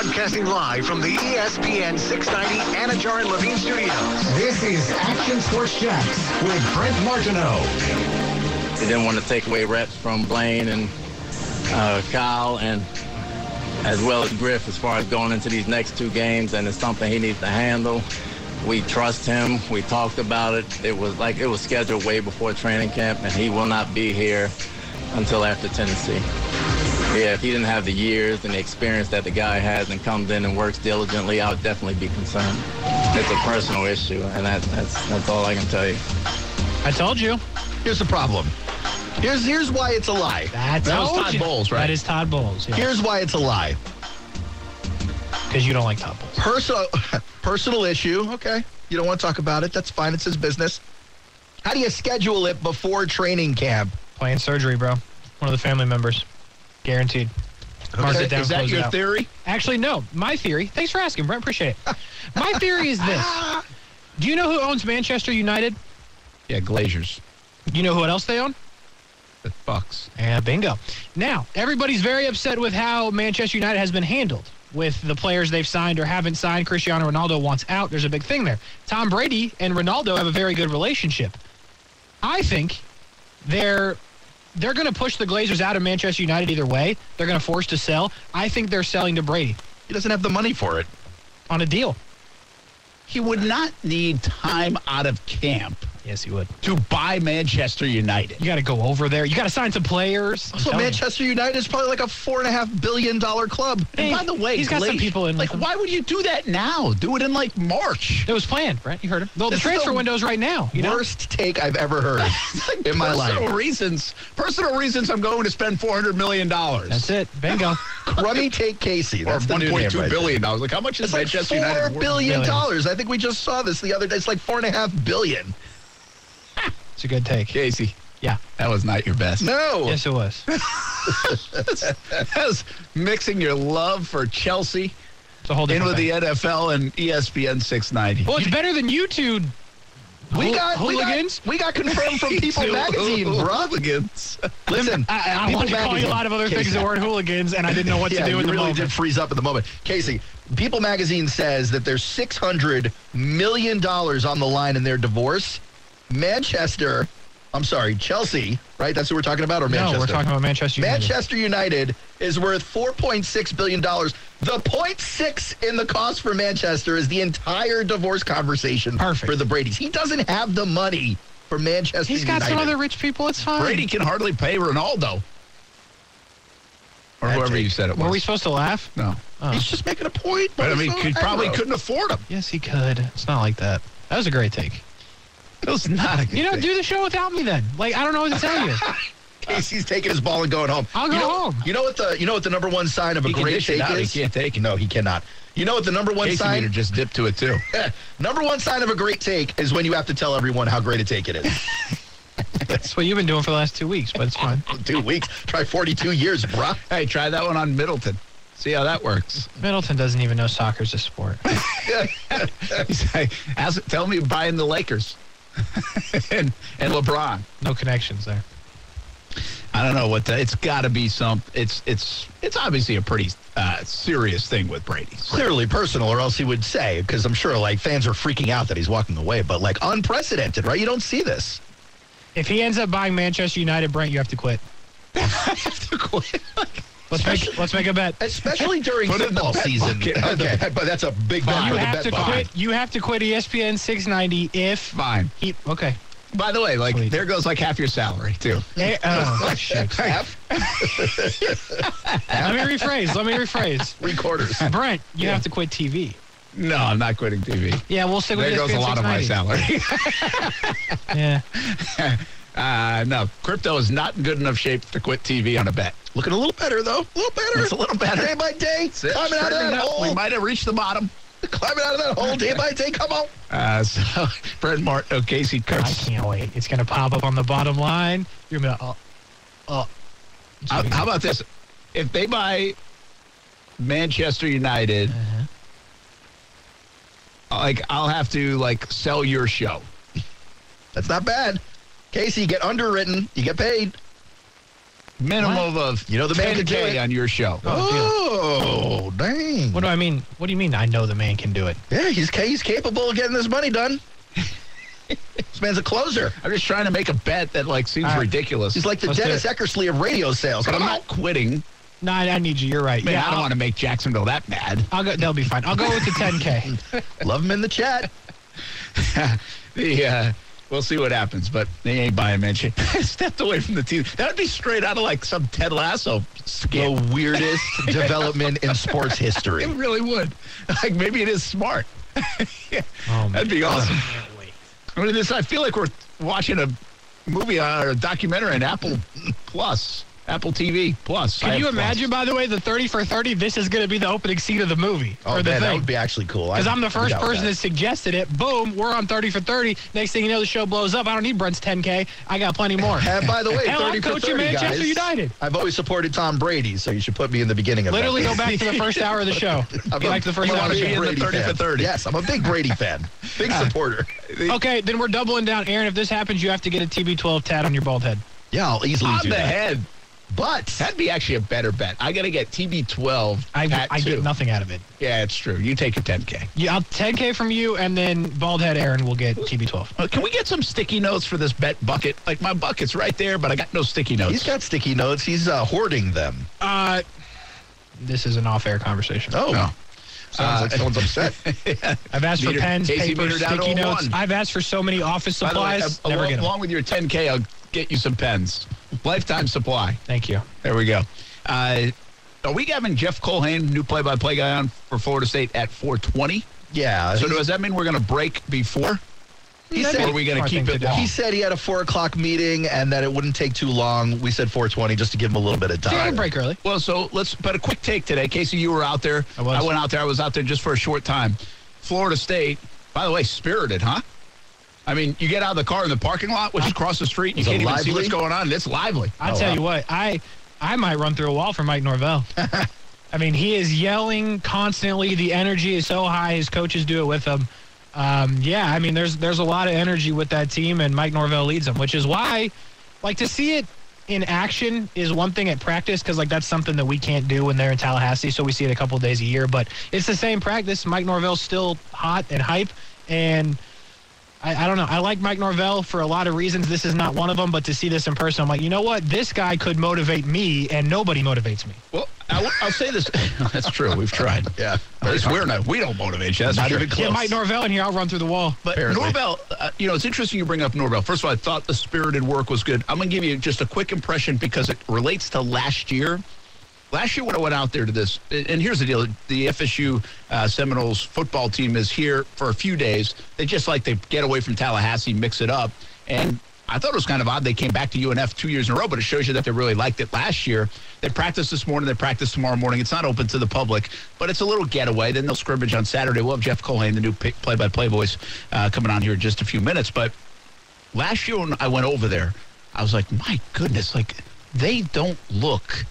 Broadcasting live from the ESPN 690 Anajar and Levine Studios. This is Action Sports Jax with Brent Martineau. They didn't want to take away reps from Blaine and uh, Kyle and as well as Griff as far as going into these next two games and it's something he needs to handle. We trust him. We talked about it. It was like it was scheduled way before training camp and he will not be here until after Tennessee. Yeah, if he didn't have the years and the experience that the guy has and comes in and works diligently, I would definitely be concerned. It's a personal issue, and that, that's that's all I can tell you. I told you. Here's the problem. Here's here's why it's a lie. That's that was Todd you. Bowles, right? That is Todd Bowles. Yeah. Here's why it's a lie. Because you don't like Todd Bowles. Personal personal issue. Okay, you don't want to talk about it. That's fine. It's his business. How do you schedule it before training camp? Playing surgery, bro. One of the family members. Guaranteed. Mark Okay, it down, is that your out. theory? Actually, no. My theory. Thanks for asking, Brent. Appreciate it. My theory is this. Do you know who owns Manchester United? Yeah, Glazers. You know who else they own? The Bucs. Yeah, bingo. Now, everybody's very upset with how Manchester United has been handled with the players they've signed or haven't signed. Cristiano Ronaldo wants out. There's a big thing there. Tom Brady and Ronaldo have a very good relationship. I think they're they're going to push the Glazers out of Manchester United either way. They're going to force to sell. I think they're selling to Brady He doesn't have the money for it. on a deal. He would not need time out of camp Yes, he would. to buy Manchester United. You got to go over there. You got to sign some players. I'm So telling you. Manchester United is probably like a four and a half billion dollar club. Hey, And by the way, he's got some Glazer- people in with Like, him. why would you do that now? Do it in like March. It was planned, Brent. You heard him. Well, the This is transfer the window's right now. You know? Worst take I've ever heard in my personal life. reasons. Personal reasons. I'm going to spend 400 million dollars. That's it. Bingo. Crummy take Casey. Or That's the new name 1.2 right billion dollars. Like, how much is It's like Manchester four United worth? billion Billions. dollars. I think we just saw this the other day. It's like four and a half billion. It's a good take. Casey, Yeah. that was not your best. No. Yes, it was. That was mixing your love for Chelsea It's a whole in with the. NFL and ESPN 690. Well, it's better than you two We got, we got hooligans. we got confirmed from People Magazine, bro. Hooligans. Listen, I, I wanted to call you a lot of other things Casey. that weren't hooligans, and I didn't know what yeah, to do you in the really moment. did freeze up at the moment. Casey, People Magazine says that there's six hundred million dollars on the line in their divorce. Manchester, I'm sorry, Chelsea, right? That's who we're talking about, or Manchester? No, we're talking about Manchester United. Manchester United is worth $4.6 billion. The 0.6 in the cost for Manchester is the entire divorce conversation Perfect. for the Brady's. He doesn't have the money for Manchester He's got United. some other rich people. It's fine. Brady can hardly pay Ronaldo. Or Bad whoever take. you said it was. Were we supposed to laugh? no. Oh. He's just making a point. But I mean, I probably couldn't afford him. Yes, he could. It's not like that. That was a great take. It was not a good You know, thing. do the show without me then. Like, I don't know what to tell you. Casey's taking his ball and going home. I'll you go know, home. You know what the you know what the number one sign of a He great dish it take out. He can't take it. No, he cannot. You know what the number one Casey sign? meter just dipped to it too. number one sign of a great take is when you have to tell everyone how great a take it is. That's what you've been doing for the last two weeks, but it's fine. Two weeks. Try 42 years, bruh. hey, try that one on Middleton. See how that works. Middleton doesn't even know soccer's a sport. He's like, ask, tell me buying the Lakers and and LeBron. No connections there. I don't know what the, it's got to be some. It's it's it's obviously a pretty uh, serious thing with Brady. Clearly personal, or else he would say, because I'm sure like fans are freaking out that he's walking away, but like unprecedented, right? You don't see this. If he ends up buying Manchester United, Brent, you have to quit. I have to quit. Let's make let's make a bet. Especially during Put it the football season. bucket. Okay, but that's a big bet. You have to bucket. quit. You have to quit ESPN 690 if Fine. he. Okay. By the way, like Sweet. there goes like half your salary too. Eh, oh, shoot. Half, Let me rephrase. Let me rephrase. three quarters. Brent, you have to quit TV. No, I'm not quitting TV. Yeah, we'll stick with E There goes a lot of my salary. Yeah. uh, no, crypto is not in good enough shape to quit TV on a bet. Looking a little better though. A little better. It's a little better. Day by day. That's. Climbing out of that up. We might have reached the bottom. Climbing out of that hole day by day. Come on. Uh, so, Brent Martin, Casey I can't wait. It's going to pop up on the bottom line. You're going to, uh, uh. How, how about this? If they buy Manchester United, Uh-huh. like I'll have to like sell your show. That's not bad. Casey, you get underwritten. You get paid. Minimum of You know the man can do it. on your show. Oh, dang. What do I mean? What do you mean? I know the man can do it. Yeah, he's he's capable of getting this money done. this man's a closer. I'm just trying to make a bet that like seems right. ridiculous. He's like the Let's Dennis. Eckersley of radio sales. but I'm not quitting. No, I, I need you. You're right. Man, yeah, I don't I'll- want to make Jacksonville that mad. I'll go. That'll be fine. I'll go with the 10K. Love him in the chat. the uh, we'll see what happens, but they ain't buying mention. Stepped away from the team. That would be straight out of like some Ted Lasso skit. The weirdest development in sports history. It really would. Like maybe it is smart. Yeah, Oh, That'd be awesome. Can't. I mean, this I feel like we're watching a movie uh, or a documentary on Apple Plus, Apple TV Plus. Can have you Plus. imagine, by the way, the 30 for 30? This is going to be the opening scene of the movie Oh, or the man, that would be actually cool. Because I- I'm the first person that. suggested it. Boom, we're on 30 for 30. Next thing you know, the show blows up. I don't need Brent's 10K. I got plenty more. And by the way, Hell, 30 I'm for coaching 30, Manchester guys. United. I've always supported Tom Brady, so you should put me in the beginning of Literally that. go back to the first hour of the show. I'm Go a- back to the first I'm hour of the be show. in the 30 for 30. Yes, I'm a big Brady fan. Big uh, supporter. Okay, then we're doubling down. Aaron, if this happens, you have to get a TB12 tat on your bald head. Yeah, I'll easily On do the that. head. But That'd be actually a better bet. I got to get TB12 I, I get nothing out of it. Yeah, it's true. You take a 10K. Yeah, I'll 10K from you, and then bald head Aaron will get TB12. Uh, can we get some sticky notes for this bet bucket? Like my bucket's right there, but I got no sticky notes. he's got sticky notes. He's uh, hoarding them. Uh, this is an off-air conversation. Oh, No. sounds like someone's upset. I've asked Meter- for pens, Casey paper, meter down to sticky notes. one. I've asked for so many office By the way, supplies. uh, never along, get them. along with your 10K, I'll get you some pens. Lifetime supply. Thank you. There we go. Uh, are we having Jeff Culhane, new play-by-play guy, on for Florida State at 420? Yeah. So does that mean we're going to break before? he, said, Or are we going to keep it long? he said he had a four o'clock meeting and that it wouldn't take too long. We said 420 just to give him a little bit of time. can break early. Well, so let's, but a quick take today. Casey, you were out there. I was. went out there. I was out there just for a short time. Florida State, by the way, spirited, huh? I mean, you get out of the car in the parking lot, which is across the street, and you can't even see what's going on. and It's lively. I'll Oh, tell wow. you what, I I might run through a wall for Mike Norvell. I mean, he is yelling constantly. The energy is so high. His coaches do it with him. Um, yeah, I mean, there's there's a lot of energy with that team, and Mike Norvell leads them, which is why, like, to see it in action is one thing at practice because like that's something that we can't do when they're in Tallahassee. So we see it a couple of days a year, but it's the same practice. Mike Norvell's still hot and hype, and I, I don't know. I like Mike Norvell for a lot of reasons. This is not one of them, but to see this in person, I'm like, you know what? This guy could motivate me, and nobody motivates me. Well, I, will say this. That's true. We've tried. Yeah. At least we're not. We don't motivate you. That's Not for even close. Yeah, Mike Norvell in here. I'll run through the wall. But Apparently. Norvell, uh, you know, it's interesting you bring up Norvell. First of all, I thought the spirited work was good. I'm going to give you just a quick impression because it relates to last year. Last year when I went out there to this, and here's the deal: the FSU uh, Seminoles football team is here for a few days. They just like to get away from Tallahassee, mix it up, and I thought it was kind of odd they came back to UNF two years in a row, but it shows you that they really liked it last year. They practiced this morning. They practice tomorrow morning. It's not open to the public, but it's a little getaway. Then they'll scrimmage on Saturday. We'll have Jeff Culhane, the new play-by-play voice, uh, coming on here in just a few minutes. But last year when I went over there, I was like, my goodness, like they don't look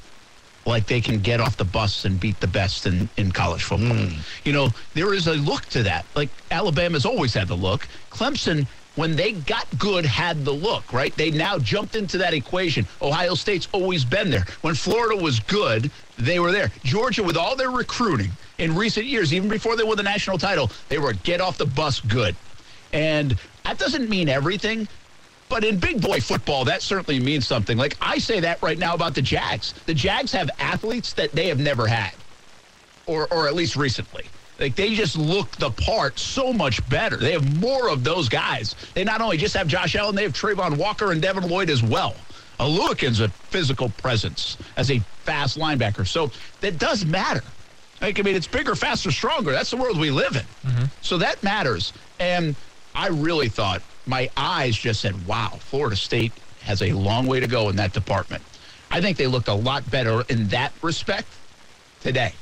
like they can get off the bus and beat the best in, in college football. Hmm. You know, there is a look to that. Like Alabama's always had the look. Clemson, when they got good, had the look, right? They now jumped into that equation. Ohio State's always been there. When Florida was good, they were there. Georgia, with all their recruiting in recent years, even before they won the national title, they were get off the bus good. And that doesn't mean everything, but in big boy football, that certainly means something. Like I say that right now about the Jags. The Jags have athletes that they have never had, or or at least recently. Like they just look the part so much better. They have more of those guys. They not only just have Josh Allen, they have Travon Walker and Devin Lloyd as well. Oluokun's a physical presence as a fast linebacker. So that does matter. Like, I mean, it's bigger, faster, stronger. That's the world we live in. Mm-hmm. So that matters. And I really thought my eyes just said, wow, Florida State has a long way to go in that department. I think they looked a lot better in that respect today.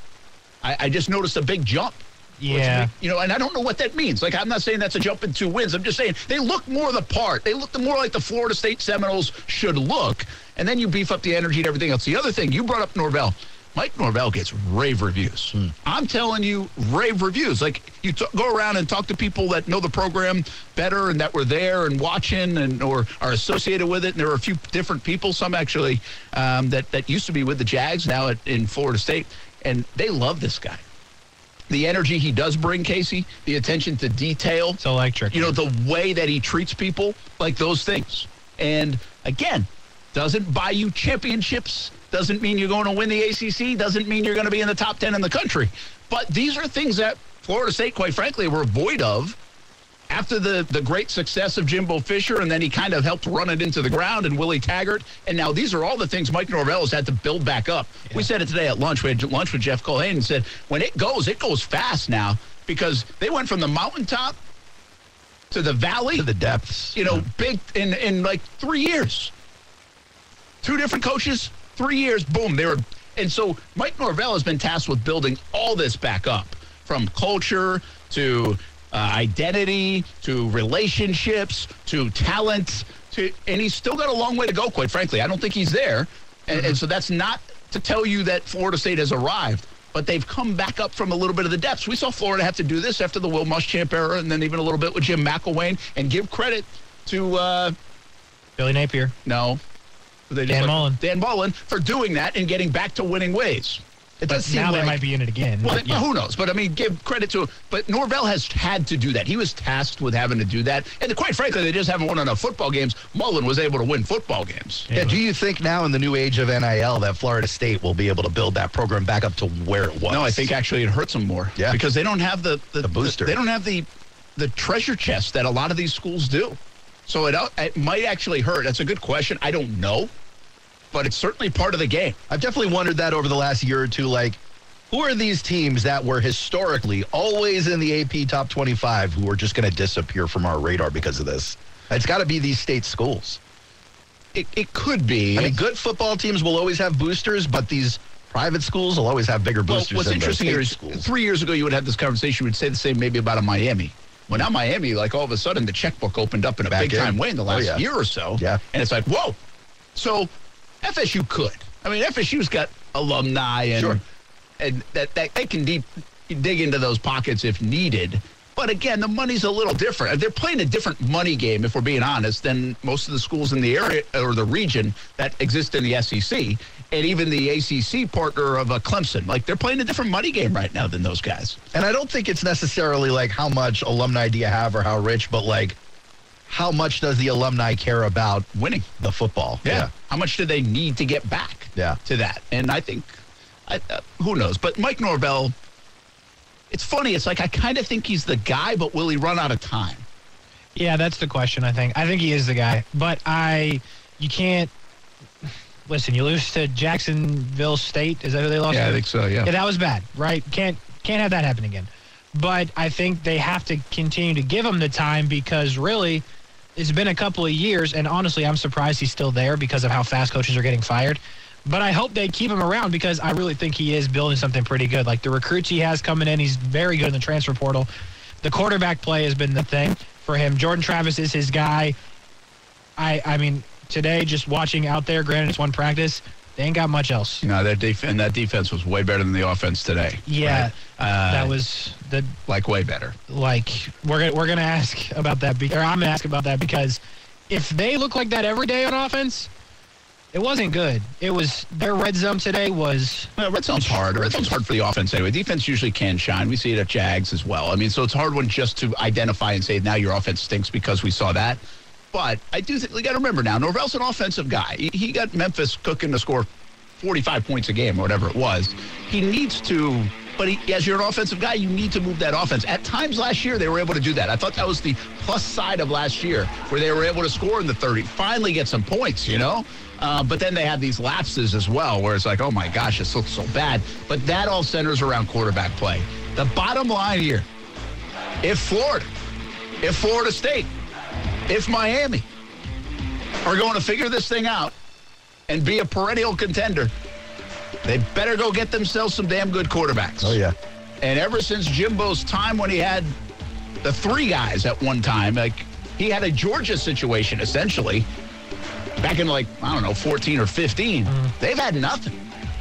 I, I just noticed a big jump. Yeah. You know, and I don't know what that means. Like, I'm not saying that's a jump in two wins. I'm just saying they look more the part. They look more like the Florida State Seminoles should look. And then you beef up the energy and everything else. The other thing, you brought up Norvell. Mike Norvell gets rave reviews. I'm telling you, rave reviews. Like you t- go around and talk to people that know the program better and that were there and watching and or are associated with it. And there are a few different people, some actually um, that that used to be with the Jags now at, in Florida State, and they love this guy. The energy he does bring, Casey, the attention to detail, It's electric. you know, the way that he treats people, like those things. And again, doesn't buy you championships, doesn't mean you're going to win the ACC, doesn't mean you're going to be in the top 10 in the country. But these are things that Florida State, quite frankly, were void of after the, the great success of Jimbo Fisher, and then he kind of helped run it into the ground and Willie Taggart. And now these are all the things Mike Norvell has had to build back up. We said it today at lunch. We had lunch with Jeff Culhane and said, when it goes, it goes fast now because they went from the mountaintop to the valley To the depths. you know, big in in like three years. Two different coaches, three years, boom, they were. And so Mike Norvell has been tasked with building all this back up, from culture to uh, identity to relationships to talent to, and he's still got a long way to go. Quite frankly, I don't think he's there, and, and so that's not to tell you that Florida State has arrived. But they've come back up from a little bit of the depths. We saw Florida have to do this after the Will Muschamp era, and then even a little bit with Jim McElwain. And give credit to uh, Billy Napier. no. They Dan like- Mullen. Dan Mullen for doing that and getting back to winning ways. It But does seem now like, they might be in it again. well, But, yeah. who knows? But I mean, give credit to. But Norvell has had to do that. He was tasked with having to do that, and quite frankly, they just haven't won enough football games. Mullen was able to win football games. Yeah, do you think now in the new age of NIL that Florida State will be able to build that program back up to where it was? No, I think actually it hurts them more. Yeah. because they don't have the the, The booster. they don't have the the treasure chest that a lot of these schools do. So it it might actually hurt. That's a good question. I don't know, but it's certainly part of the game. I've definitely wondered that over the last year or two. Like, who are these teams that were historically always in the AP top 25 who are just going to disappear from our radar because of this? It's got to be these state schools. It, it could be. I mean, good football teams will always have boosters, but these private schools will always have bigger Well, boosters what's than interesting here state schools. three years ago you would have this conversation. You would say the same maybe about a Miami. Well, now Miami, like all of a sudden, the checkbook opened up in a Back big in. time way in the Oh, last yeah. year or so. Yeah. and it's like whoa. So FSU could. I mean, FSU's got alumni and Sure. and that, that they can deep dig into those pockets if needed. But again, the money's a little different. They're playing a different money game, if we're being honest, than most of the schools in the area or the region that exist in the SEC and even the ACC partner of uh, Clemson. Like they're playing a different money game right now than those guys. And I don't think it's necessarily like how much alumni do you have or how rich, but like how much does the alumni care about Winning. the football? Yeah. How much do they need to get back Yeah. to that? And I think, I, uh, who knows? But Mike Norvell, it's funny. It's like I kind of think he's the guy, but will he run out of time? Yeah, that's the question. I think. I think he is the guy, but I, you can't. Listen, you lose to Jacksonville State. Is that who they lost? Yeah, to? I think so. Yeah, that was bad. Right? Can't can't have that happen again. But I think they have to continue to give him the time because really, it's been a couple of years, and honestly, I'm surprised he's still there because of how fast coaches are getting fired. But I hope they keep him around because I really think he is building something pretty good. Like the recruits he has coming in, he's very good in the transfer portal. The quarterback play has been the thing for him. Jordan Travis is his guy. I I mean, today just watching out there, granted it's one practice, they ain't got much else. No, that def- and that defense was way better than the offense today. Yeah, right? uh, that was the like way better. like we're gonna we're gonna ask about that, be, or I'm gonna ask about that because if they look like that every day on offense, it wasn't good. It was their red zone today was Well, red zone's hard. Red zone's hard for the offense anyway. Defense usually can shine. We see it at Jags as well. I mean, so it's hard one just to identify and say now your offense stinks because we saw that. But I do think we got to remember now, Norvell's an offensive guy. He, he got Memphis cooking to score 45 points a game or whatever it was. He needs to, but he, as you're an offensive guy, you need to move that offense. At times last year, they were able to do that. I thought that was the plus side of last year, where they were able to score in the 30, finally get some points, you know? Uh, but then they had these lapses as well, where it's like, oh my gosh, this looks so bad. But that all centers around quarterback play. The bottom line here if Florida, if Florida State, if Miami are going to figure this thing out and be a perennial contender, they better go get themselves some damn good quarterbacks. Oh, yeah. And ever since Jimbo's time when he had the three guys at one time, like he had a Georgia situation essentially back in like, I don't know, 14 or 15, they've had nothing.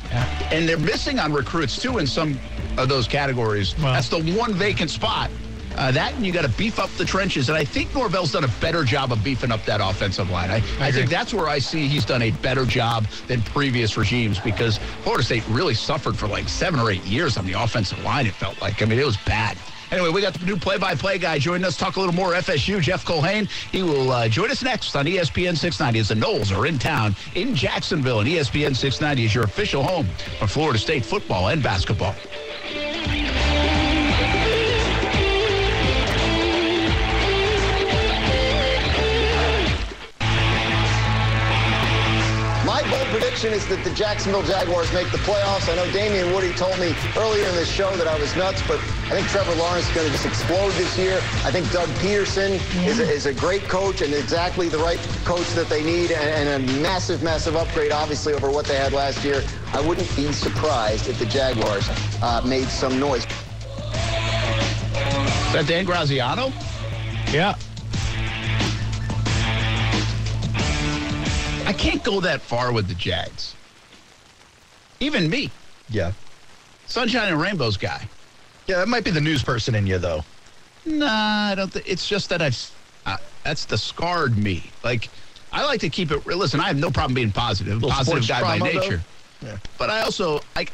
Yeah. And they're missing on recruits, too, in some of those categories. That's the one vacant spot. Uh, that and you got to beef up the trenches. And I think Norvell's done a better job of beefing up that offensive line. I, I, agree. think that's where I see he's done a better job than previous regimes because Florida State really suffered for like seven or eight years on the offensive line, it felt like. I mean, it was bad. Anyway, we got the new play-by-play guy joining us. Talk a little more FSU. Jeff Culhane. He will uh, join us next on ESPN 690 as the Noles are in town in Jacksonville, and ESPN 690 is your official home for Florida State football and basketball. Prediction is that the Jacksonville Jaguars make the playoffs. I know Damien Woody told me earlier in this show that I was nuts, but I think Trevor Lawrence is going to just explode this year. I think Doug Pederson is, a, is a great coach and exactly the right coach that they need and, and a massive, massive upgrade, obviously, over what they had last year. I wouldn't be surprised if the Jaguars uh, made some noise. Is that Dan Graziano? Yeah. I can't go that far with the Jags. Even me, Yeah. Sunshine and Rainbows guy. Yeah, that might be the news person in you, though. Nah, I don't. Th- it's just that I've. Uh, that's the scarred me. Like, I like to keep it. real. Listen, I have no problem being positive. Positive guy by trauma, though? nature. Yeah. But I also like.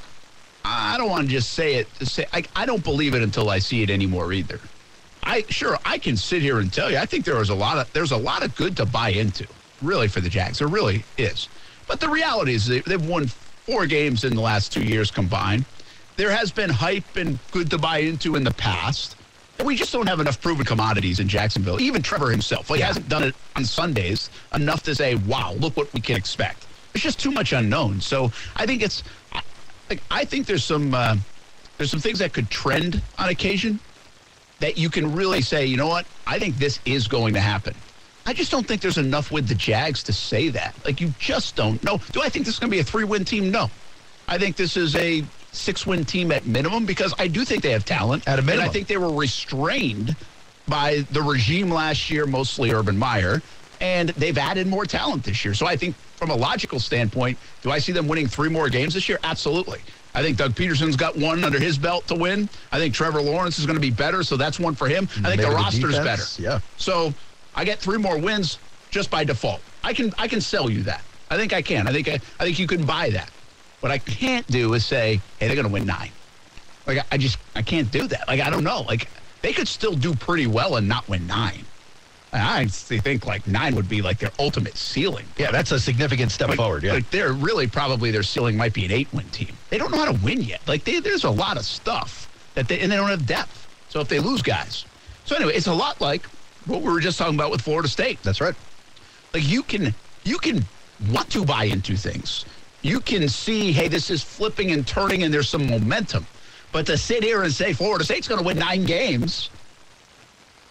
I don't want to just say it. To say I, I don't believe it until I see it anymore either. I sure I can sit here and tell you. I think there is a lot of there's a lot of good to buy into. Really for the Jags, there really is. But the reality is they, they've won four games in the last two years combined. There has been hype and good to buy into in the past. And we just don't have enough proven commodities in Jacksonville. Even Trevor himself, well, he hasn't done it on Sundays enough to say, "Wow, look what we can expect." It's just too much unknown. So I think it's, I- like, I think there's some uh, there's some things that could trend on occasion that you can really say, you know what? I think this is going to happen. I just don't think there's enough with the Jags to say that. Like, you just don't know. Do I think this is going to be a three win team? No. I think this is a six win team at minimum because I do think they have talent. At a And minimum. I think they were restrained by the regime last year, mostly Urban Meyer, and they've added more talent this year. So I think from a logical standpoint, do I see them winning three more games this year? Absolutely. I think Doug Pederson's got one under his belt to win. I think Trevor Lawrence is going to be better, so that's one for him. I think Maybe the the roster's defense, better. yeah. So I get three more wins just by default. I can I can sell you that. I think I can. I think I, I think you can buy that. What I can't do is say, hey, they're going to win nine. Like I, I just I can't do that. Like I don't know. Like they could still do pretty well and not win nine. I think like nine would be like their ultimate ceiling. Yeah, that's a significant step Like, forward. Yeah. like they're really probably their ceiling might be an eight-win team. They don't know how to win yet. Like they, there's a lot of stuff that they and they don't have depth. So if they lose guys, so anyway, it's a lot like what we were just talking about with Florida State. that's right. Like you can you can want to buy into things. You can see, hey, this is flipping and turning, and there's some momentum. But to sit here and say Florida State's going to win nine games,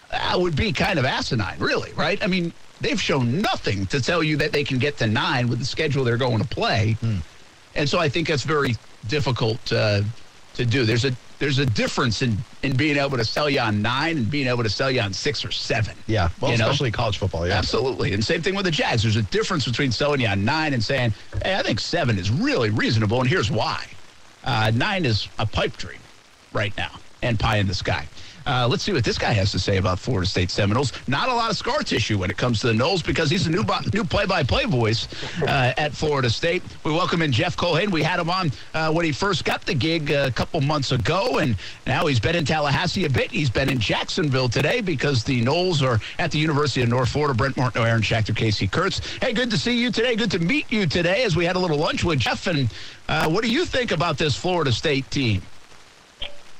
that would be kind of asinine, really, right? I mean, they've shown nothing to tell you that they can get to nine with the schedule they're going to play, and so I think that's very difficult uh, to do. There's a there's a difference in in being able to sell you on nine and being able to sell you on six or seven. Yeah. Well, You know? especially college football. Yeah. Absolutely. And same thing with the Jags. There's a difference between selling you on nine and saying, hey, I think seven is really reasonable, and here's why. Uh, nine is a pipe dream right now and pie in the sky. Uh, let's see what this guy has to say about Florida State Seminoles. Not a lot of scar tissue when it comes to the Noles because he's a new bo- new play-by-play voice uh, at Florida State. We welcome in Jeff Culhane. We had him on uh, when he first got the gig a couple months ago, and now he's been in Tallahassee a bit. He's been in Jacksonville today because the Noles are at the University of North Florida. Brent Martin, Aaron Schachter, Casey Kurtz. Hey, good to see you today. Good to meet you today as we had a little lunch with Jeff. And uh, what do you think about this Florida State team?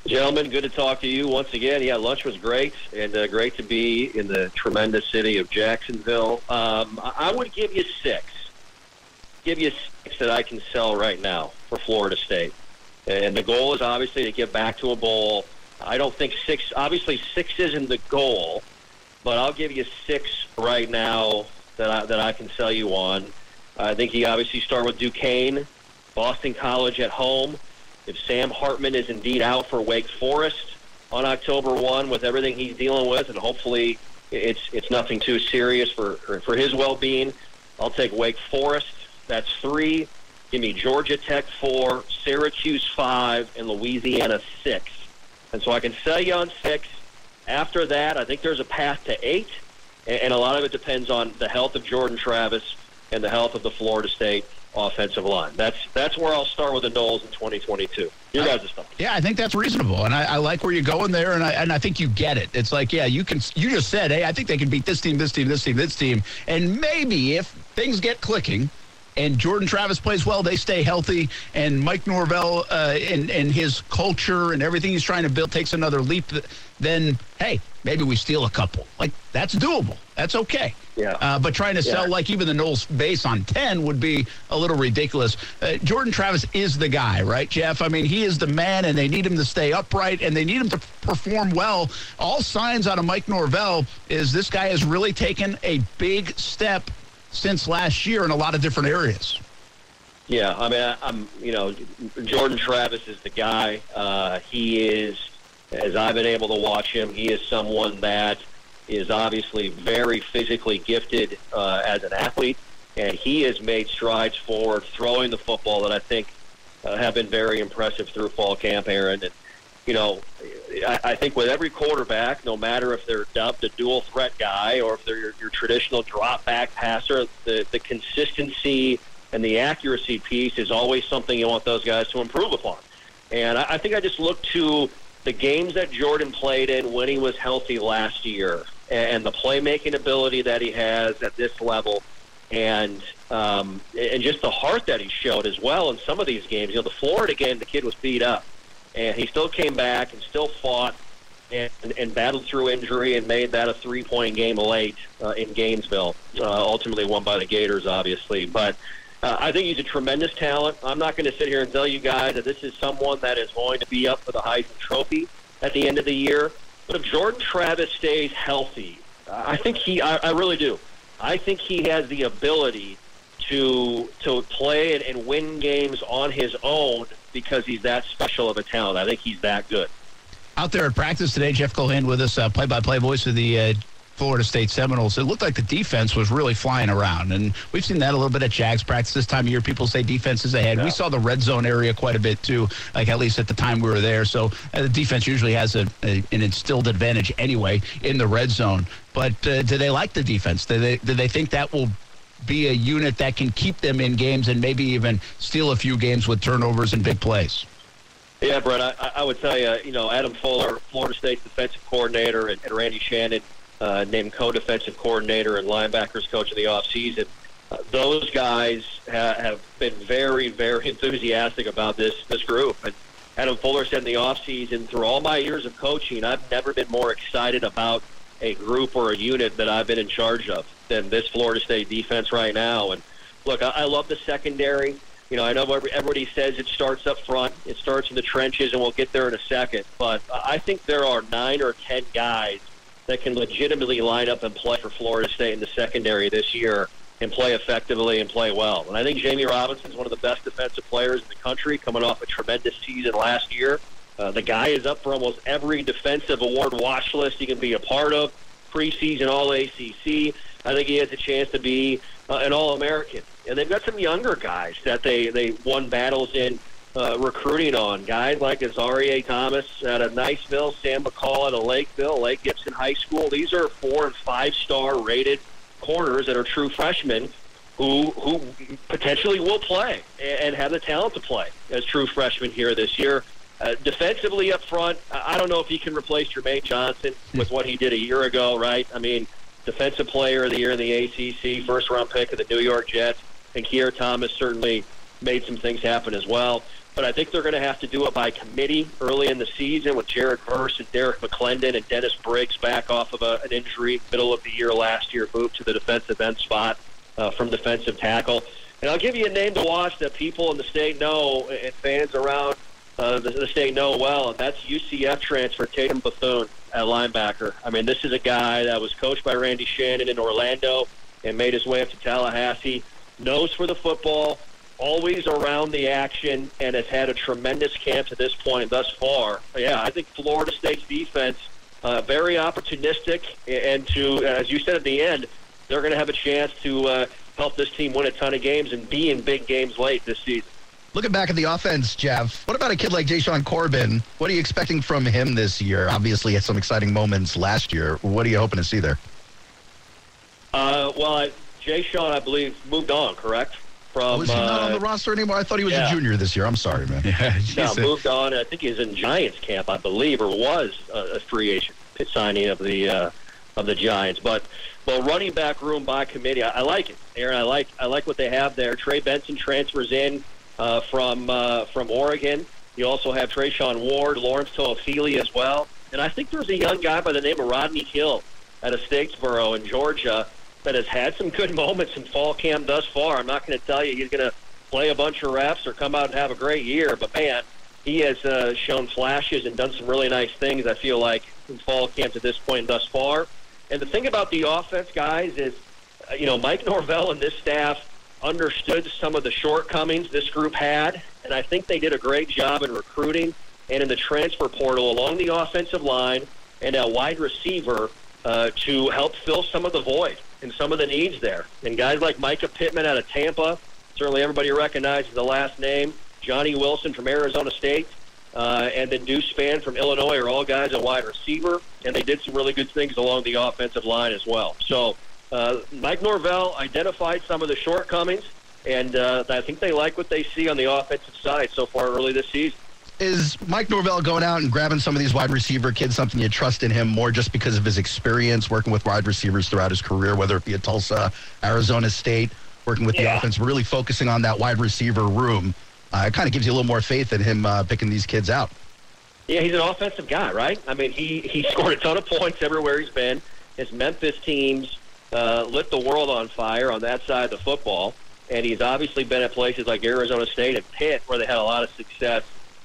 Gentlemen, good to talk to you once again. Yeah, lunch was great, and uh, great to be in the tremendous city of Jacksonville. Um, I would give you six. Give you six that I can sell right now for Florida State. And the goal is obviously to get back to a bowl. I don't think six, obviously, six isn't the goal, but I'll give you six right now that I, that I can sell you on. I think you obviously start with Duquesne, Boston College at home. If Sam Hartman is indeed out for Wake Forest on October 1 with everything he's dealing with, and hopefully it's it's nothing too serious for, for, his well-being, I'll take Wake Forest. That's three. Give me Georgia Tech four, Syracuse five, and Louisiana six. And so I can sell you on six. After that, I think there's a path to eight, and a lot of it depends on the health of Jordan Travis and the health of the Florida State offensive line. That's that's where I'll start with the Noles in 2022. Your guys' stuff. Yeah, I think that's reasonable, and I, I, like where you're going there, and I and I think you get it. It's like, yeah, you can. You just said, hey, I think they can beat this team, this team, this team, this team, and maybe if things get clicking, and Jordan Travis plays well, they stay healthy, and Mike Norvell uh, and and his culture and everything he's trying to build takes another leap. Then hey, maybe we steal a couple. Like that's doable. That's okay. Yeah. Uh, but trying to yeah. sell like even the Noles base on ten would be a little ridiculous. Uh, Jordan Travis is the guy, right, Jeff? I mean, he is the man, and they need him to stay upright, and they need him to perform well. All signs out of Mike Norvell is this guy has really taken a big step since last year in a lot of different areas. Yeah, I mean, I'm, you know, Jordan Travis is the guy. Uh, he is, as I've been able to watch him, he is someone that is obviously very physically gifted uh, as an athlete, and he has made strides forward throwing the football that I think uh, have been very impressive through fall camp, Aaron. And you know, I, I think with every quarterback, no matter if they're dubbed a dual threat guy or if they're your, your traditional drop back passer, the, the consistency and the accuracy piece is always something you want those guys to improve upon. And I, I think I just look to the games that Jordan played in when he was healthy last year and the playmaking ability that he has at this level and um, and just the heart that he showed as well in some of these games. You know, the Florida game, the kid was beat up and he still came back and still fought and, and battled through injury and made that a three-point game late uh, in Gainesville. Uh, ultimately won by the Gators, obviously, but. Uh, I think he's a tremendous talent. I'm not going to sit here and tell you guys that this is someone that is going to be up for the Heisman Trophy at the end of the year. But if Jordan Travis stays healthy, I think he. I, I really do. I think he has the ability to to play and, and win games on his own because he's that special of a talent. I think he's that good. Out there at practice today, Jeff Cohen with us, uh, play-by-play voice of the uh, Florida State Seminoles. It looked like the defense was really flying around, and we've seen that a little bit at Jags practice this time of year. People say defense is ahead. Yeah. We saw the red zone area quite a bit too, like at least at the time we were there. So uh, the defense usually has a, a, an instilled advantage anyway in the red zone. But uh, do they like the defense? Do they do they think that will be a unit that can keep them in games and maybe even steal a few games with turnovers and big plays. Yeah, Brett, I, I would tell you, you know, Adam Fuller, Florida State's defensive coordinator, and, and Randy Shannon, uh, named co-defensive coordinator and linebackers coach of the offseason. Uh, those guys ha- have been very, very enthusiastic about this this group. And Adam Fuller said in the offseason, through all my years of coaching, I've never been more excited about a group or a unit that I've been in charge of than this Florida State defense right now. And look, I, I love the secondary. You know, I know everybody says it starts up front, it starts in the trenches, and we'll get there in a second. But I think there are nine or ten guys that can legitimately line up and play for Florida State in the secondary this year and play effectively and play well. And I think Jammie Robinson is one of the best defensive players in the country, coming off a tremendous season last year. Uh, the guy is up for almost every defensive award watch list he can be a part of. Preseason All ACC. I think he has a chance to be uh, an All American. And they've got some younger guys that they they won battles in uh, recruiting on. Guys like Azareye'h Thomas out of Niceville, Sam McCall out of Lakeville, Lake Gibson High School. These are four and five star rated corners that are true freshmen who who potentially will play and have the talent to play as true freshmen here this year. Uh, defensively up front, I don't know if he can replace Jermaine Johnson with what he did a year ago, right? I mean, defensive player of the year in the ACC, first round pick of the New York Jets, and Keir Thomas certainly made some things happen as well. But I think they're going to have to do it by committee early in the season with Jared Verse and Derrick McLendon and Dennis Briggs back off of a, an injury middle of the year last year, moved to the defensive end spot uh, from defensive tackle. And I'll give you a name to watch that people in the state know and fans around uh, the, the state know well, that's UCF transfer Tatum Bethune at linebacker. I mean, this is a guy that was coached by Randy Shannon in Orlando and made his way up to Tallahassee. Knows for the football, always around the action, and has had a tremendous camp to this point thus far. Yeah, I think Florida State's defense uh, very opportunistic, and to as you said at the end, they're going to have a chance to uh, help this team win a ton of games and be in big games late this season. Looking back at the offense, Jeff, what about a kid like Jashaun Corbin? What are you expecting from him this year? Obviously, had some exciting moments last year. What are you hoping to see there? Uh, well, I, Jashaun, I believe, moved on, correct? From Was he not uh, on the roster anymore? I thought he was yeah. a junior this year. I'm sorry, man. Yeah, No, moved on. I think he's in Giants camp, I believe, or was a, a free agent signing of the uh, of the Giants. But well, running back room by committee, I, I like it, Aaron. I like I like what they have there. Trey Benson transfers in uh, from uh, from Oregon. You also have Treshaun Ward, Lawrence Toafili as well, and I think there's a young guy by the name of Rodney Hill out of Statesboro in Georgia that has had some good moments in fall camp thus far. I'm not going to tell you he's going to play a bunch of reps or come out and have a great year, but man, he has uh, shown flashes and done some really nice things. I feel like in fall camp to this point thus far. And the thing about the offense, guys, is uh, you know Mike Norvell and this staff understood some of the shortcomings this group had, and I think they did a great job in recruiting and in the transfer portal along the offensive line and a wide receiver uh, to help fill some of the void and some of the needs there. And guys like Mycah Pittman out of Tampa, certainly everybody recognizes the last name. Johnny Wilson from Arizona State, uh, and then Deuce Spann from Illinois are all guys at wide receiver, and they did some really good things along the offensive line as well. So Mike Norvell identified some of the shortcomings, and uh, I think they like what they see on the offensive side so far early this season. Is Mike Norvell going out and grabbing some of these wide receiver kids something you trust in him more just because of his experience working with wide receivers throughout his career, whether it be at Tulsa, Arizona State, working with the Yeah. offense, really focusing on that wide receiver room? Uh, it kind of gives you a little more faith in him uh, picking these kids out. Yeah, he's an offensive guy, right? I mean, he he scored a ton of points everywhere he's been. His Memphis teams uh, lit the world on fire on that side of the football, and he's obviously been at places like Arizona State and Pitt where they had a lot of success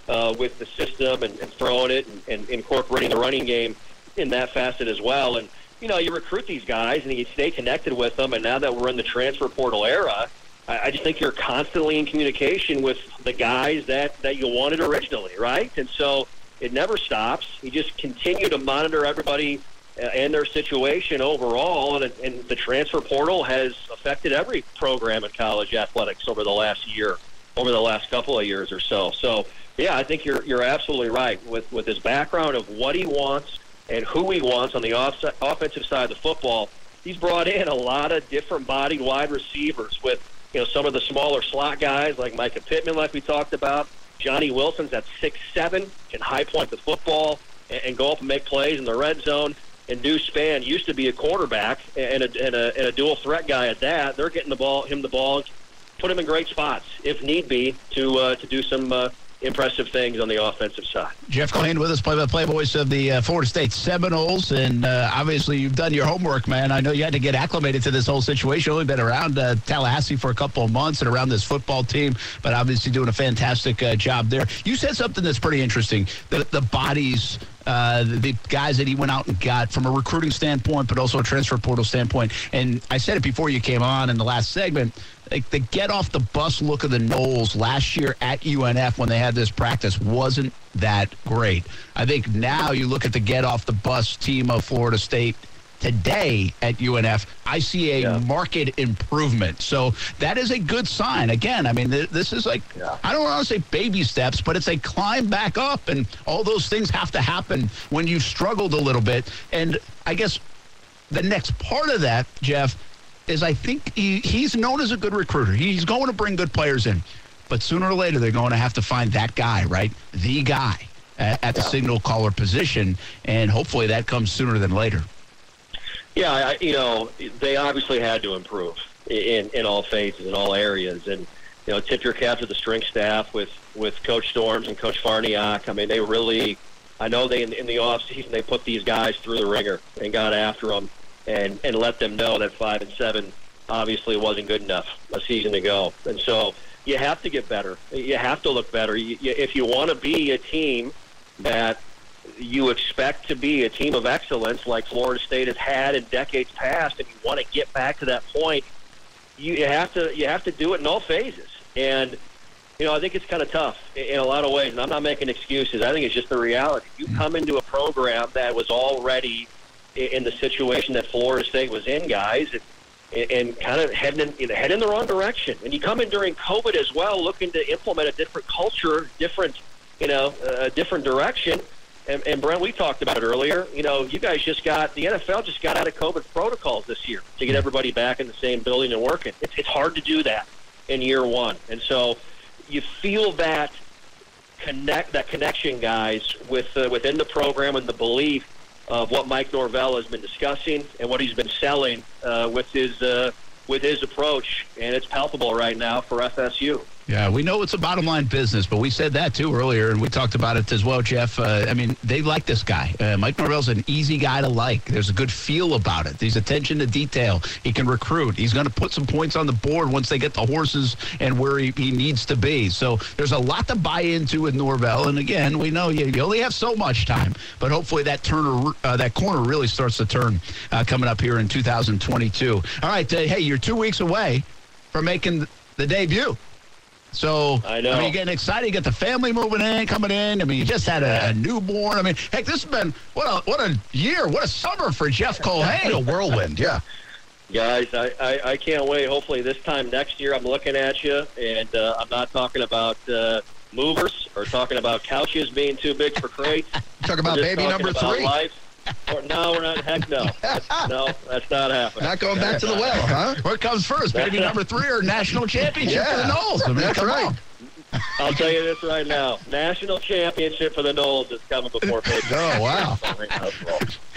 uh, with the system and, and throwing it and, and incorporating the running game in that facet as well. And you know, you recruit these guys and you stay connected with them. And now that we're in the transfer portal era, I, I just think you're constantly in communication with the guys that that you wanted originally, right? And so it never stops. You just continue to monitor everybody and their situation overall, and, and the transfer portal has affected every program in college athletics over the last year, over the last couple of years or so. So, yeah, I think you're you're absolutely right with with his background of what he wants and who he wants on the off- offensive side of the football. He's brought in a lot of different bodied wide receivers with you know some of the smaller slot guys like Mycah Pittman, like we talked about. Johnny Wilson's at six seven, can high point the football and, and go up and make plays in the red zone. And Deuce Spann used to be a quarterback and a, and a, and a dual threat guy at that. They're getting the ball, him the ball, put him in great spots if need be to uh, to do some uh, impressive things on the offensive side. Jeff Cohen with us, play-by-play voice of the uh, Florida State Seminoles, and uh, obviously you've done your homework, man. I know you had to get acclimated to this whole situation. You've Only been around uh, Tallahassee for a couple of months and around this football team, but obviously doing a fantastic uh, job there. You said something that's pretty interesting: the the bodies. Uh, the, guys that he went out and got from a recruiting standpoint, but also a transfer portal standpoint. And I said it before you came on in the last segment. Like the get off the bus look of the Noles last year at UNF when they had this practice wasn't that great. I think now you look at the get off the bus team of Florida State today at UNF, I see a Yeah. market improvement. So that is a good sign. Again, I mean, th- this is like, Yeah. I don't want to say baby steps, but it's a climb back up. And all those things have to happen when you've struggled a little bit. And I guess the next part of that, Jeff, is I think he, he's known as a good recruiter. He's going to bring good players in. But sooner or later, they're going to have to find that guy, right? The guy at, at the signal caller position. And hopefully that comes sooner than later. Yeah, I, you know, they obviously had to improve in in all phases, in all areas, and you know, tip your cap to the strength staff with with Coach Storms and Coach Farniak. I mean, they really, I know they in, in the off season they put these guys through the ringer and got after them and and let them know that five and seven obviously wasn't good enough a season ago, and so you have to get better. You have to look better. You, you, if you want to be a team that you expect to be a team of excellence like Florida State has had in decades past, and you want to get back to that point, you, have to you have to do it in all phases. And you know, I think it's kind of tough in, a lot of ways. And I'm not making excuses. I think it's just the reality. You come into a program that was already in the situation that Florida State was in, guys. And and, kind of heading in, heading in the wrong direction. And you come in during COVID as well, looking to implement a different culture, different, you know, uh, a different direction. And, and Brent, we talked about it earlier. You know, you guys just got the NFL just got out of COVID protocols this year to get everybody back in the same building and working. It's, it's hard to do that in year one, and so you feel that connect that connection, guys, with uh, within the program and the belief of what Mike Norvell has been discussing and what he's been selling uh, with his uh, with his approach, and it's palpable right now for FSU. Yeah, we know it's a bottom line business, but we said that too earlier, and we talked about it as well, Jeff. Uh, I mean, they like this guy. Uh, Mike Norvell's an easy guy to like. There's a good feel about it. He's attention to detail. He can recruit. He's going to put some points on the board once they get the horses and where he, he needs to be. So there's a lot to buy into with Norvell. And again, we know you, you only have so much time, but hopefully that turner, uh, that corner really starts to turn uh, coming up here in 2022. All right, uh, hey, you're two weeks away from making the debut. So I know. I mean, you're getting excited. You got the family moving in, coming in. I mean, you just had a, a newborn. I mean, heck, this has been what a what a year, what a summer for Jeff Culhane. a whirlwind, yeah. Guys, I, I, I can't wait. Hopefully, this time next year, I'm looking at you, and uh, I'm not talking about uh, movers or talking about couches being too big for crates. Talk about baby number about three. Life. Or, no, we're not. Heck no. That's, no, that's not happening. Not going back to the well, huh? What comes first, baby number three or national championship for the Yeah, Noles? I mean, that's right. on. I'll tell you this right now: national championship for the Noles is coming before baby. Oh, wow. I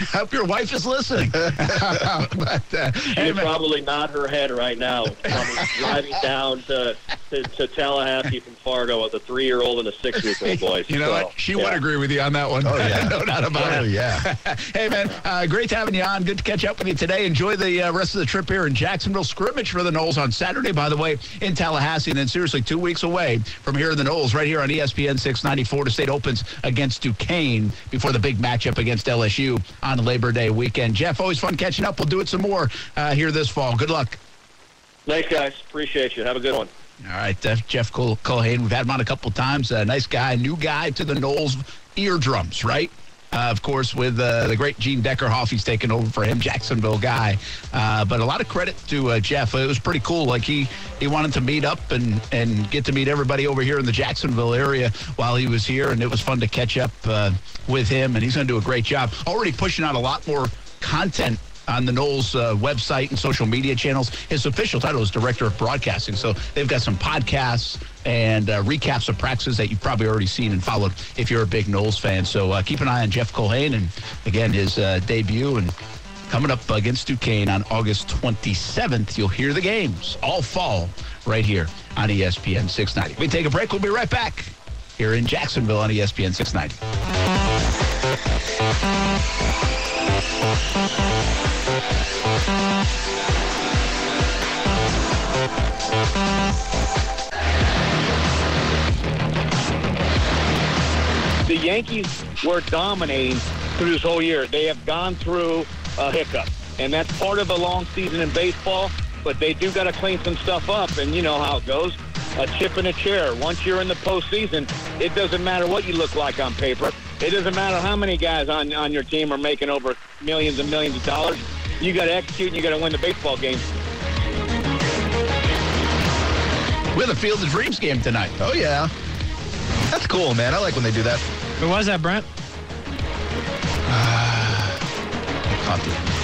hope your wife is listening. but, uh, She hey, probably nod her head right now, driving down to, to, to Tallahassee from Fargo with a three-year-old and a six-week-old boy. you know So, what? She yeah. would agree with you on that one. Oh, yeah. no doubt about Oh, it. yeah. hey, man, uh, great having you on. Good to catch up with you today. Enjoy the uh, rest of the trip here in Jacksonville. Scrimmage for the Noles on Saturday, by the way, in Tallahassee. And then, seriously, two weeks away from here in the Noles, right here on ESPN 690. Florida State opens against Duquesne before the big matchup against LSU on Labor Day weekend. Jeff, always fun catching up. We'll do it some more uh, here this fall. Good luck. Thanks, guys. Appreciate you. Have a good one. All right, uh, Jeff Col- Culhane. We've had him on a couple times. Uh, nice guy, new guy to the Noles eardrums, right? Uh, of course, with uh, the great Gene Deckerhoff, he's taken over for him, Jacksonville guy. Uh, but a lot of credit to uh, Jeff. It was pretty cool. Like he he wanted to meet up and and get to meet everybody over here in the Jacksonville area while he was here, and it was fun to catch up uh, with him. And he's going to do a great job. Already pushing out a lot more content on the Noles uh, website and social media channels. His official title is Director of Broadcasting. So they've got some podcasts and uh, recaps of practices that you've probably already seen and followed if you're a big Noles fan. So uh, keep an eye on Jeff Culhane and, again, his uh, debut and coming up against Duquesne on August 27th. You'll hear the games all fall right here on ESPN 690. We take a break. We'll be right back here in Jacksonville on ESPN 690. Yankees were dominating through this whole year. They have gone through a hiccup, and that's part of a long season in baseball. But they do got to clean some stuff up, and you know how it goes. A chip in a chair. Once you're in the postseason, it doesn't matter what you look like on paper. It doesn't matter how many guys on on your team are making over millions and millions of dollars. You got to execute, and you got to win the baseball game. With a Field of Dreams game tonight. Oh, yeah. That's cool, man. I like when they do that. Who was that, Brent?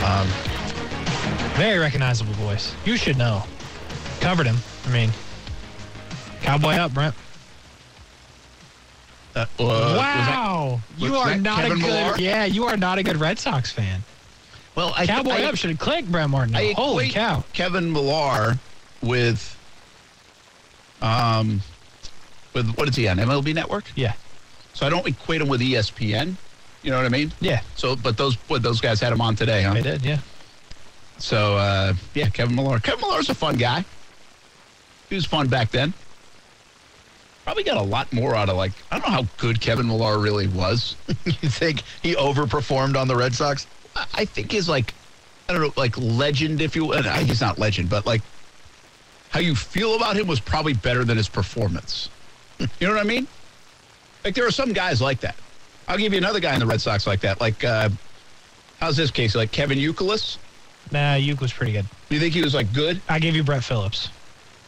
Um, Very recognizable voice. You should know. Covered him. I mean, cowboy up, Brent. Uh, uh, was that- wow, you are not Kevin a good. Millar? Yeah, you are not a good Red Sox fan. well, I, Cowboy I, up should have clicked, Brent Martin. I Holy cow! Kevin Millar with, um, with what is he on MLB Network? Yeah, So I don't equate him with ESPN. You know what I mean? yeah, So, but those what those guys had him on today, huh? they did. Yeah, So uh, yeah, Kevin Millar. Kevin Millar's a fun guy. He was fun back then. Probably got a lot more out of like I don't know how good Kevin Millar really was. you think he overperformed on the Red Sox? I- think his like I don't know like legend if you uh, he's not legend but like how you feel about him was probably better than his performance. you know what I mean? Like there are some guys like that. I'll give you another guy in the Red Sox like that. Like uh, how's this case? Like Kevin Youkilis. Nah, Uke was pretty good. Do you think he was like good? I gave you Brett Phillips.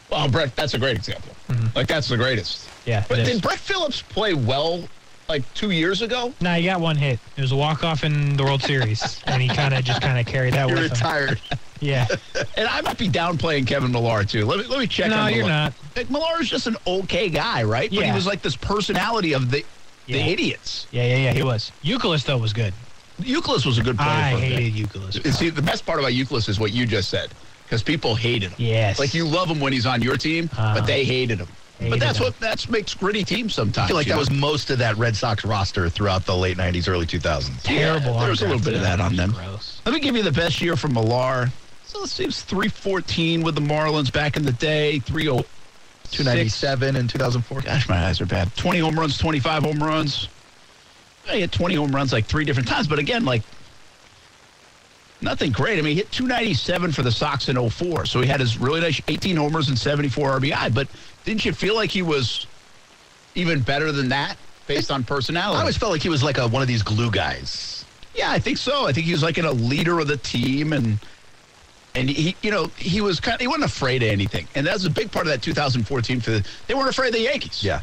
Well, Brett, that's a great example. Like that's the greatest. Yeah. But did Brett Phillips play well like two years ago? Nah, he got one hit. It was a walk off in the World Series, and he kind of just kind of carried that You're with him. Retired. Yeah. And I might be downplaying Kevin Millar too. Let me let me check. No, on you're not. Like, Millar is just an okay guy, right? Yeah. But he was like this personality of the the Yeah. idiots. Yeah, yeah, yeah. He was. Youkilis though was good. Youkilis was a good player. I for hated Youkilis. See, the best part about Youkilis is what you just said, because people hated him. Yes. Like you love him when he's on your team, Uh-huh. but they hated him. Hated but that's him. what that's makes gritty teams sometimes. I feel like that know? was most of that Red Sox roster throughout the late 90s, early 2000s. terrible. Yeah, there was a little bit of that on them. Gross. Let me give you the best year from Millar. So let's see, it was 314 with the Marlins back in the day. 30 297 in 2004. Gosh, my eyes are bad. 20 home runs, 25 home runs. He had 20 home runs like three different times, but again, like nothing great. I mean, he hit 297 for the Sox in 04, so he had his really nice 18 homers and 74 RBI. But didn't you feel like he was even better than that based on personality? I always felt like he was like a, one of these glue guys. Yeah, I think so. I think he was like a leader of the team, and and he, you know, he was kind. Of, he wasn't afraid of anything, and that was a big part of that 2014. For the, they weren't afraid of the Yankees. Yeah.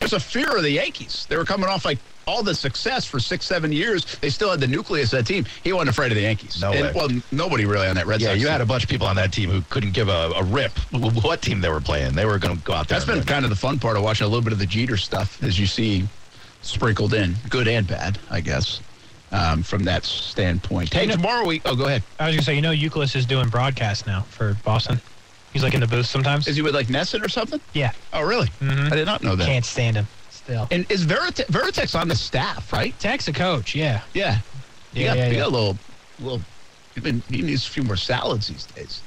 there's a fear of the Yankees. They were coming off like all the success for six, seven years. They still had the nucleus of that team. He wasn't afraid of the Yankees. No And, way. Well, nobody really on that Red Yeah, Sox. you had a bunch of people on that team who couldn't give a, a rip what team they were playing. They were going to go out there. That's been kind of the fun part of watching a little bit of the Jeter stuff, as you see sprinkled in, good and bad, I guess, um, from that standpoint. Hey, You know- tomorrow we. Oh, go ahead. I was gonna say, you know, Youkilis is doing broadcast now for Boston. He's like in the booth sometimes. Is he with like NESN or something? yeah. Oh, really? Mhm. I did not know that. Can't stand him. Still. And is Verite- Veritex on the staff, right? Tech's a coach. Yeah. Yeah. He Yeah, got, yeah, he yeah. got a little, little. He needs a few more salads these days.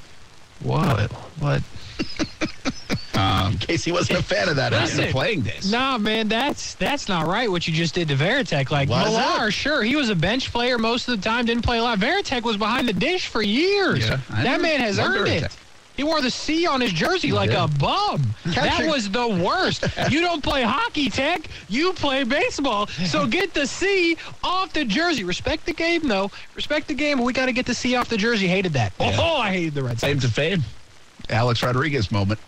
What? What? Uh, Casey wasn't a fan of that. Listen. the playing days. Nah, man, that's that's not right. What you just did to Varitek, like is Millar, sure, he was a bench player most of the time, didn't play a lot. Varitek was behind the dish for years. Yeah, that man has earned Varitek. it. He wore the C on his jersey like did. a bum. That was the worst. you don't play hockey, Tech. You play baseball. So get the C off the jersey. Respect the game, though. Respect the game. We got to get the C off the jersey. Hated that. Yeah. Oh, I hated the Red Sox. Claim to fame. Alex Rodriguez moment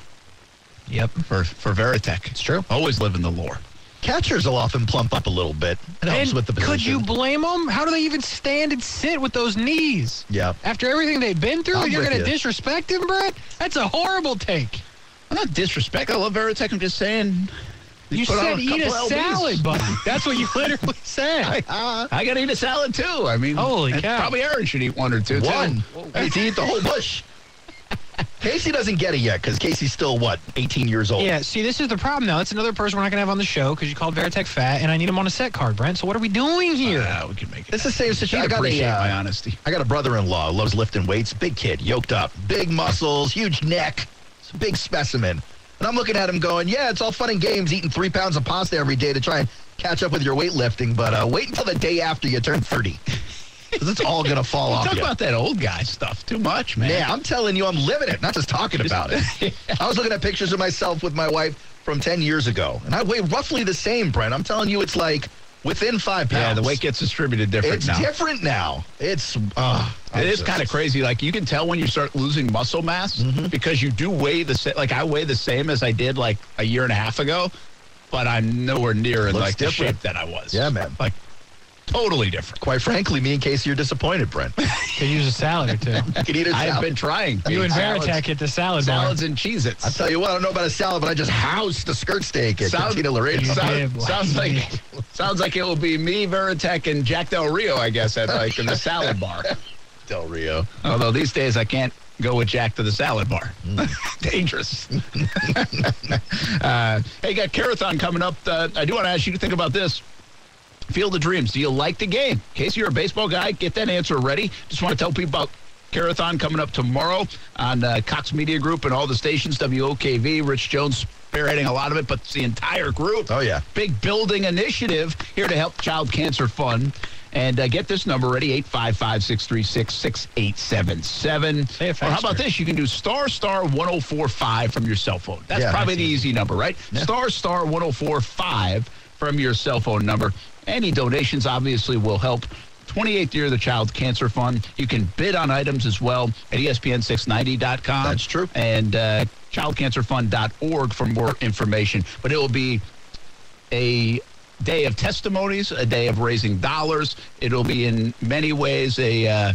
Yep. for for Varitek. It's true. Always living the lore. Catchers will often plump up a little bit. It helps And with the position. could you blame them? How do they even stand and sit with those knees? Yeah. After everything they've been through, I'm you're going to you. disrespect him, Brett? That's a horrible take. I'm not disrespect. I love Varitek. I'm just saying. You said eat a LBs. salad, buddy. That's what you literally said. I, I got to eat a salad too. I mean, Holy cow. Probably Aaron should eat one or two. One. too. One. Casey eat the whole bush. Casey doesn't get it yet because Casey's still, what, 18 years old? Yeah, see, this is the problem though. It's another person we're not going to have on the show because you called Varitek fat, and I need him on a set card, Brent. So what are we doing here? Yeah, we can make it. It's the same situation. I got, appreciate a, uh, my honesty. I got a brother-in-law loves lifting weights. Big kid, yoked up, big muscles, huge neck, It's a big specimen. And I'm looking at him going, yeah, it's all fun and games eating three pounds of pasta every day to try and catch up with your weightlifting, but uh, wait until the day after you turn 30. 'Cause it's all going to fall off Talk you. about that old guy stuff too much, man. Yeah, I'm telling you, I'm living it, not just talking about it. I was looking at pictures of myself with my wife from 10 years ago, and I weigh roughly the same, Brent. I'm telling you, it's like within five pounds. Yeah, the weight gets distributed different It's now. different now. It's, uh, It is kind of crazy. Like you can tell when you start losing muscle mass Mm-hmm. because you do weigh the same. Like I weigh the same as I did like a year and a half ago, but I'm nowhere near in like the shape that I was. Yeah, man. Like totally different. Quite frankly, me and Casey are disappointed, Brent. Could use a salad or two. You can eat a I have been trying. you and Salads- Varitek hit the salad bar. salads and Cheez-Its. I'll tell you what, I don't know about a salad, but I just housed the skirt steak at Sound- Cantina Laredo. You Sound- sounds like sounds like it will be me, Varitek, and Jack Del Rio, I guess, at like in the salad bar. Del Rio. Although these days I can't go with Jack to the salad bar. Dangerous. uh, hey, got Carathon coming up. Uh, I do want to ask you to think about this. Field of Dreams. Do you like the game? In case you're a baseball guy, get that answer ready. Just want to tell people about Carathon coming up tomorrow on uh, Cox Media Group and all the stations, WOKV. Rich Jones spearheading a lot of it, but it's the entire group. Oh, yeah. Big building initiative here to help Child Cancer Fund. And uh, get this number ready, 855 636 6877. Or how about this? You can do star star 1045 from your cell phone. That's Yeah, probably that's the easy number, right? Star star 1045 from your cell phone number. Any donations obviously will help 28th year of the Child Cancer Fund. You can bid on items as well at E ESPN690.com. That's true. And uh, childcancerfund.org for more information. But it will be a day of testimonies, a day of raising dollars. It'll be in many ways a uh,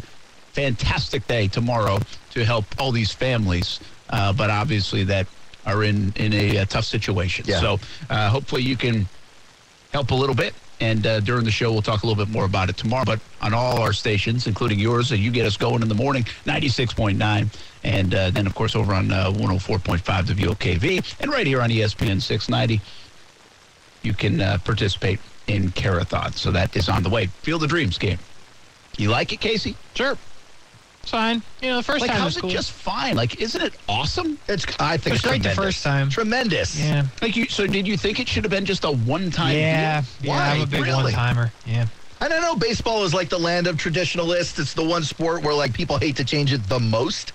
fantastic day tomorrow to help all these families, uh, but obviously that are in in a, uh tough situation. Yeah. So uh, hopefully you can help a little bit. And uh, during the show, we'll talk a little bit more about it tomorrow. But on all our stations, including yours, uh, you get us going in the morning, 96.9. And uh, then, of course, over on uh, 104.5 the WOKV. And right here on ESPN 690, you can uh, participate in Carathon. So that is on the way. Field of Dreams game. You like it, Casey? Sure. It's fine. You know, the first Like, time how's was it cool. just fine? Like, isn't it awesome? It's I think it's great the first time. Tremendous. yeah. Like, you, so did you think it should have been just a one-time Yeah. deal? Yeah, Why? I'm a big really? one timer. Yeah. And I know baseball is like the land of traditionalists. It's the one sport where like people hate to change it the most.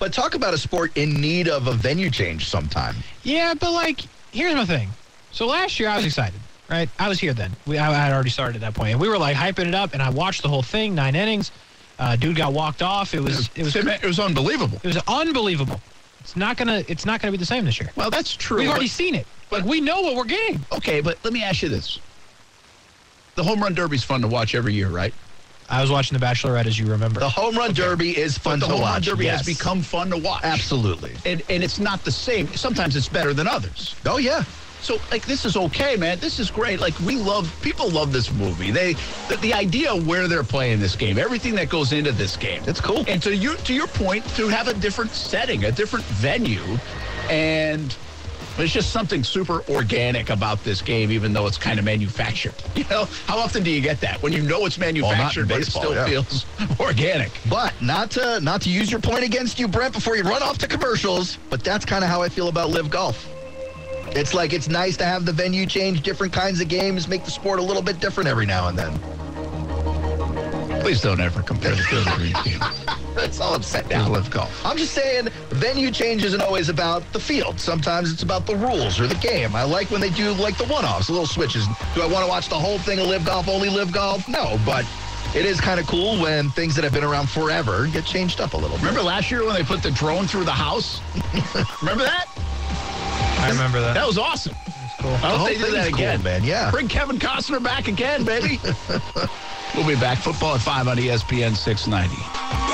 But talk about a sport in need of a venue change sometime. Yeah, but like, here's my thing. So last year I was excited, right? I was here then. We, I, I had already started at that point, and we were like hyping it up. And I watched the whole thing, nine innings. Uh, dude got walked off. It was it was it was unbelievable. it was unbelievable. It's not gonna it's not gonna be the same this year. Well, that's true. We've already but- seen it. Like we know what we're getting. Okay, but let me ask you this. The home run derby's fun to watch every year, right? I was watching The Bachelorette, as you remember. The home run derby is fun but the to home run watch. derby yes. has become fun to watch. absolutely. And, and it's not the same. Sometimes it's better than others. Oh yeah. So, like, this is okay, man. This is great. Like, we love, people love this movie. They, the, the idea of where they're playing this game, everything that goes into this game. It's cool. And to your, to your point, to have a different setting, a different venue, and there's just something super organic about this game, even though it's kind of manufactured. You know, how often do you get that when you know it's manufactured, but baseball, it yeah. still feels organic? But not to not to use your point against you, Brent, before you run off to commercials. But that's kind of how I feel about Live Golf. It's like it's nice to have the venue change, different kinds of games, make the sport a little bit different every now and then. Please don't ever compare the Field of Dreams game That's all I'm saying. to Live Golf. I'm just saying, venue change isn't always about the field. Sometimes it's about the rules or the game. I like when they do like the one-offs, little switches. Do I want to watch the whole thing of Live Golf, only Live Golf? No, but it is kind of cool when things that have been around forever get changed up a little bit. Remember last year when they put the drone through the house? Remember that? I remember that. That was awesome. cool. I hope they do that is cool, again. man. Yeah. Bring Kevin Costner back again, baby. we'll be back. Football at 5 on ESPN 690.